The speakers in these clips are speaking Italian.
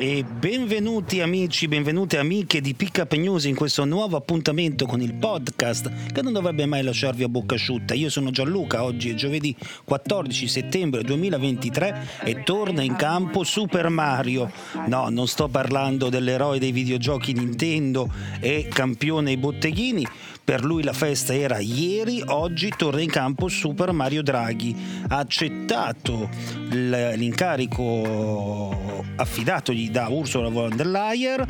E benvenuti amici, benvenute amiche di Pickup News in questo nuovo appuntamento con il podcast che non dovrebbe mai lasciarvi a bocca asciutta. Io sono Gianluca, oggi è giovedì 14 settembre 2023 e torna in campo Super Mario. No, non sto parlando dell'eroe dei videogiochi Nintendo e campione ai botteghini, per lui la festa era ieri, oggi torna in campo Super Mario Draghi. Ha accettato l'incarico affidatogli da Ursula von der Leyen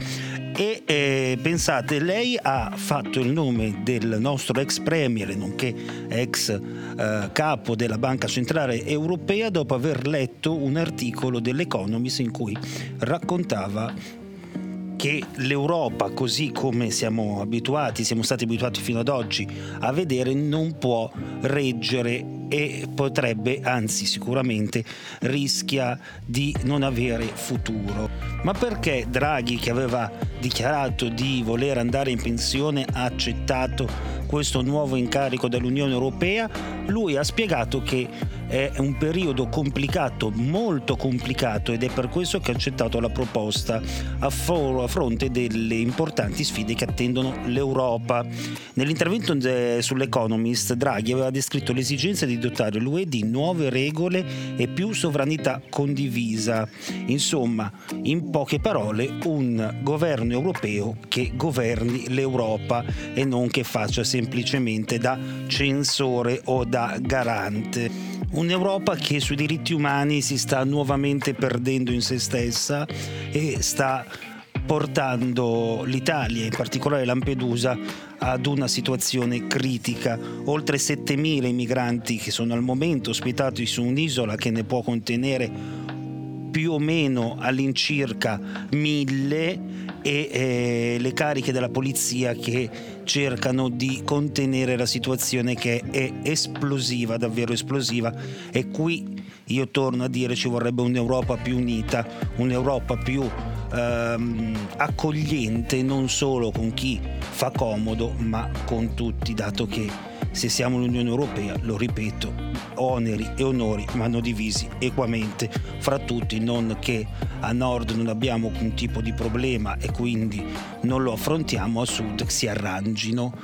e eh, pensate, lei ha fatto il nome del nostro ex premier, nonché ex eh, capo della Banca Centrale Europea, dopo aver letto un articolo dell'Economist in cui raccontava che l'Europa, così come siamo abituati, siamo stati abituati fino ad oggi a vedere, non può reggere e potrebbe, anzi sicuramente, rischia di non avere futuro. Ma perché Draghi, che aveva dichiarato di voler andare in pensione, ha accettato questo nuovo incarico dall'Unione Europea? Lui ha spiegato che è un periodo complicato, molto complicato ed è per questo che ha accettato la proposta a, for- a fronte delle importanti sfide che attendono l'Europa. Nell'intervento sull'Economist Draghi aveva descritto l'esigenza di dotare l'UE di nuove regole e più sovranità condivisa. Insomma, in poche parole, un governo europeo che governi l'Europa e non che faccia semplicemente da censore o da garante. Un'Europa che sui diritti umani si sta nuovamente perdendo in se stessa e sta portando l'Italia, in particolare Lampedusa, ad una situazione critica. Oltre 7.000 i migranti che sono al momento ospitati su un'isola che ne può contenere più o meno all'incirca 1.000 e eh, le cariche della polizia che cercano di contenere la situazione che è esplosiva, davvero esplosiva. E qui io torno a dire ci vorrebbe un'Europa più unita, un'Europa più ehm, accogliente non solo con chi fa comodo ma con tutti, dato che se siamo l'Unione Europea, lo ripeto, oneri e onori vanno divisi equamente fra tutti, non che a nord non abbiamo un tipo di problema e quindi non lo affrontiamo, a sud si arrangino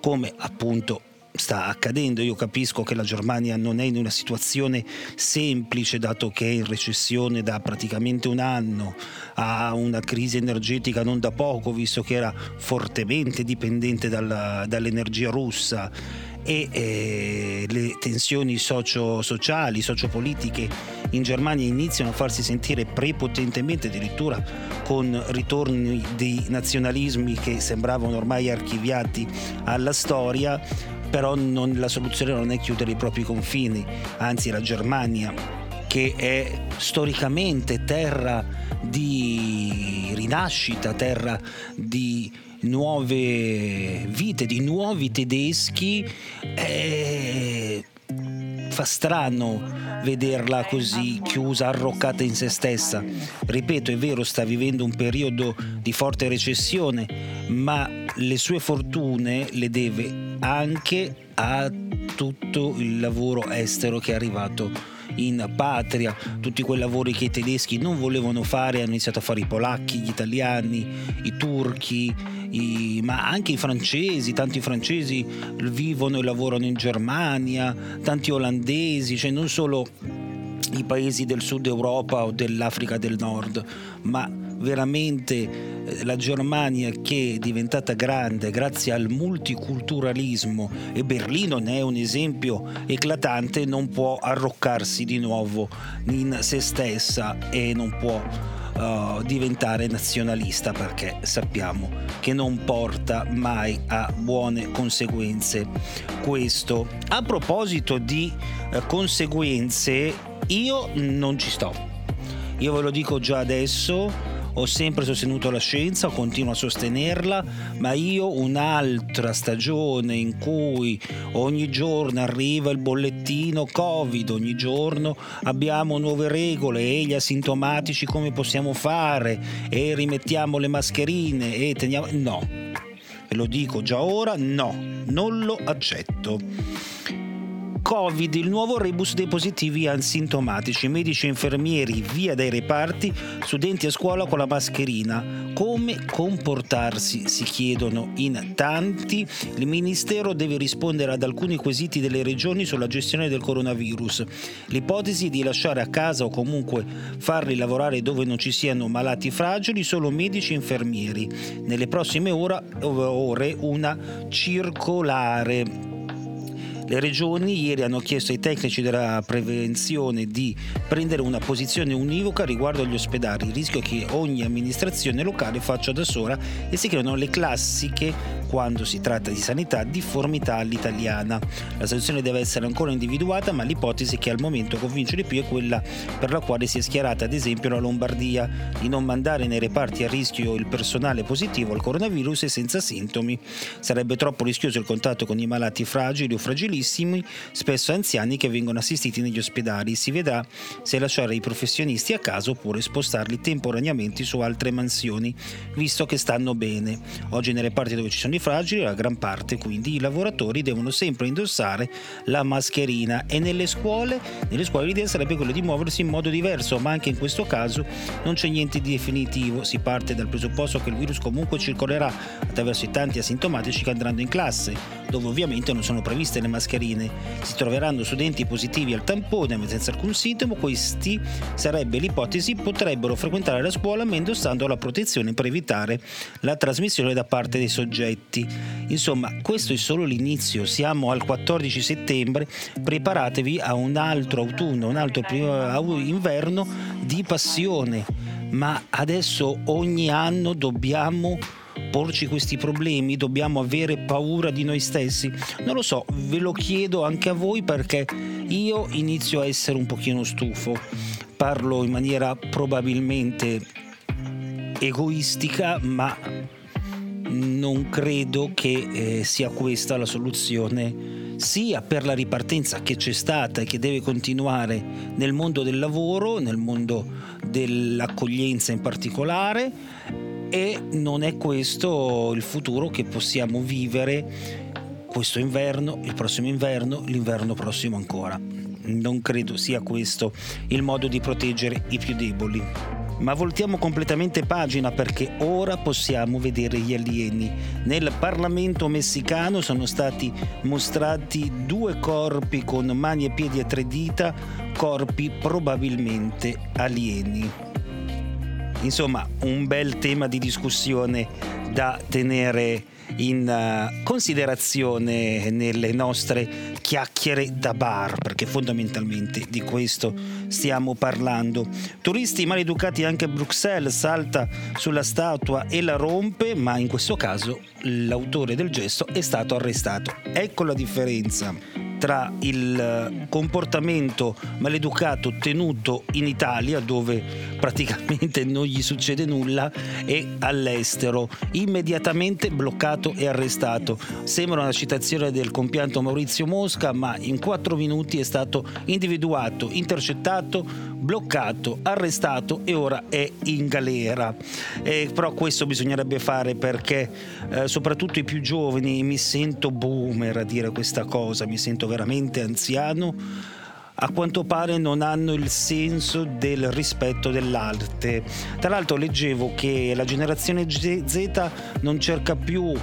come appunto sta accadendo. Io capisco che la Germania non è in una situazione semplice, dato che è in recessione da praticamente un anno, ha una crisi energetica non da poco, visto che era fortemente dipendente dalla, dall'energia russa e eh, le tensioni socio-sociali, sociopolitiche in Germania iniziano a farsi sentire prepotentemente addirittura con ritorni di nazionalismi che sembravano ormai archiviati alla storia, però non, la soluzione non è chiudere i propri confini, anzi la Germania che è storicamente terra di rinascita, terra di nuove vite, di nuovi tedeschi, eh, fa strano vederla così chiusa, arroccata in se stessa. Ripeto, è vero, sta vivendo un periodo di forte recessione, ma le sue fortune le deve anche a tutto il lavoro estero che è arrivato in patria, tutti quei lavori che i tedeschi non volevano fare hanno iniziato a fare i polacchi, gli italiani, i turchi, i, ma anche i francesi, tanti francesi vivono e lavorano in Germania, tanti olandesi, cioè non solo i paesi del sud Europa o dell'Africa del Nord, ma veramente eh, la Germania che è diventata grande grazie al multiculturalismo e Berlino ne è un esempio eclatante, non può arroccarsi di nuovo in se stessa e non può uh, diventare nazionalista perché sappiamo che non porta mai a buone conseguenze questo. A proposito di uh, conseguenze, io non ci sto. Io ve lo dico già adesso, ho sempre sostenuto la scienza, continuo a sostenerla, ma io un'altra stagione in cui ogni giorno arriva il bollettino Covid, ogni giorno abbiamo nuove regole e gli asintomatici come possiamo fare e rimettiamo le mascherine e teniamo... No, ve lo dico già ora, no, non lo accetto. Covid, il nuovo rebus dei positivi asintomatici, medici e infermieri via dai reparti, studenti a scuola con la mascherina. Come comportarsi? Si chiedono in tanti. Il Ministero deve rispondere ad alcuni quesiti delle regioni sulla gestione del coronavirus. L'ipotesi di lasciare a casa o comunque farli lavorare dove non ci siano malati fragili solo medici e infermieri. Nelle prossime ore una circolare le regioni ieri hanno chiesto ai tecnici della prevenzione di prendere una posizione univoca riguardo agli ospedali. Il rischio è che ogni amministrazione locale faccia da sola e si creano le classiche quando si tratta di sanità difformità all'italiana. La soluzione deve essere ancora individuata, ma l'ipotesi che al momento convince di più è quella per la quale si è schierata ad esempio la Lombardia, di non mandare nei reparti a rischio il personale positivo al coronavirus e senza sintomi. Sarebbe troppo rischioso il contatto con i malati fragili o fragilissimi, spesso anziani che vengono assistiti negli ospedali. Si vedrà se lasciare i professionisti a casa oppure spostarli temporaneamente su altre mansioni, visto che stanno bene. Oggi nei reparti dove ci sono i fragili, la gran parte quindi i lavoratori devono sempre indossare la mascherina. E nelle scuole, nelle scuole l'idea sarebbe quella di muoversi in modo diverso, ma anche in questo caso non c'è niente di definitivo, si parte dal presupposto che il virus comunque circolerà attraverso i tanti asintomatici che andranno in classe, dove ovviamente non sono previste le mascherine. Si troveranno studenti positivi al tampone ma senza alcun sintomo, questi sarebbe l'ipotesi potrebbero frequentare la scuola ma indossando la protezione per evitare la trasmissione da parte dei soggetti. Insomma, questo è solo l'inizio, siamo al 14 settembre, preparatevi a un altro autunno, un altro inverno di passione, ma adesso ogni anno dobbiamo porci questi problemi, dobbiamo avere paura di noi stessi? Non lo so, ve lo chiedo anche a voi perché io inizio a essere un pochino stufo. Parlo in maniera probabilmente egoistica, ma non credo che eh, sia questa la soluzione sia per la ripartenza che c'è stata e che deve continuare nel mondo del lavoro, nel mondo dell'accoglienza in particolare e non è questo il futuro che possiamo vivere questo inverno, il prossimo inverno, l'inverno prossimo ancora. Non credo sia questo il modo di proteggere i più deboli. Ma voltiamo completamente pagina perché ora possiamo vedere gli alieni. Nel Parlamento messicano sono stati mostrati due corpi con mani e piedi a tre dita, corpi probabilmente alieni. Insomma, un bel tema di discussione da tenere in uh, considerazione nelle nostre chiacchiere da bar, perché fondamentalmente di questo stiamo parlando. Turisti maleducati anche a Bruxelles, salta sulla statua e la rompe, ma in questo caso l'autore del gesto è stato arrestato. Ecco la differenza tra il eh, comportamento maleducato tenuto in Italia dove praticamente non gli succede nulla e all'estero immediatamente bloccato e arrestato. Sembra una citazione del compianto Maurizio Mosca ma in quattro minuti è stato individuato intercettato bloccato, arrestato e ora è in galera. Eh, però questo bisognerebbe fare perché eh, soprattutto i più giovani, mi sento boomer a dire questa cosa, mi sento veramente anziano a quanto pare non hanno il senso del rispetto dell'arte. Tra l'altro leggevo che la generazione Z non cerca più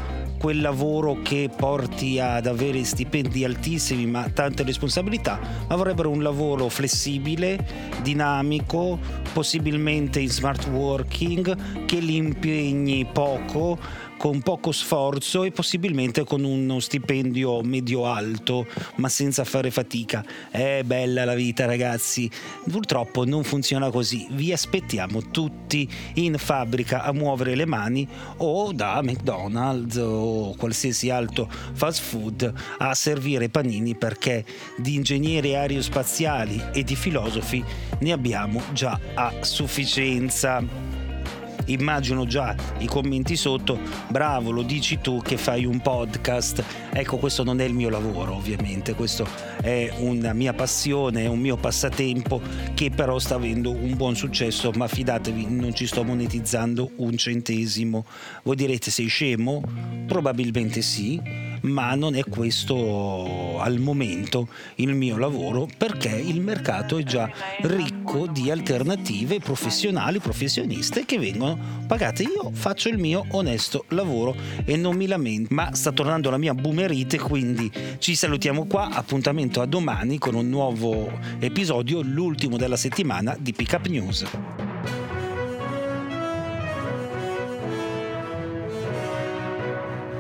quel lavoro che porti ad avere stipendi altissimi ma tante responsabilità, ma vorrebbero un lavoro flessibile, dinamico, possibilmente in smart working, che li impegni poco, con poco sforzo e possibilmente con uno stipendio medio-alto, ma senza fare fatica. È bella la vita, ragazzi. Purtroppo non funziona così. Vi aspettiamo tutti in fabbrica a muovere le mani o da McDonald's o qualsiasi altro fast food a servire panini perché di ingegneri aerospaziali e di filosofi ne abbiamo già a sufficienza. Immagino già i commenti sotto, bravo, lo dici tu che fai un podcast. Ecco, questo non è il mio lavoro, ovviamente, questo è una mia passione, è un mio passatempo che però sta avendo un buon successo, ma fidatevi, non ci sto monetizzando un centesimo. Voi direte sei scemo? Probabilmente sì ma non è questo al momento il mio lavoro perché il mercato è già ricco di alternative professionali, professioniste che vengono pagate. Io faccio il mio onesto lavoro e non mi lamento, ma sta tornando la mia boomerite, quindi ci salutiamo qua, appuntamento a domani con un nuovo episodio, l'ultimo della settimana di Pickup News.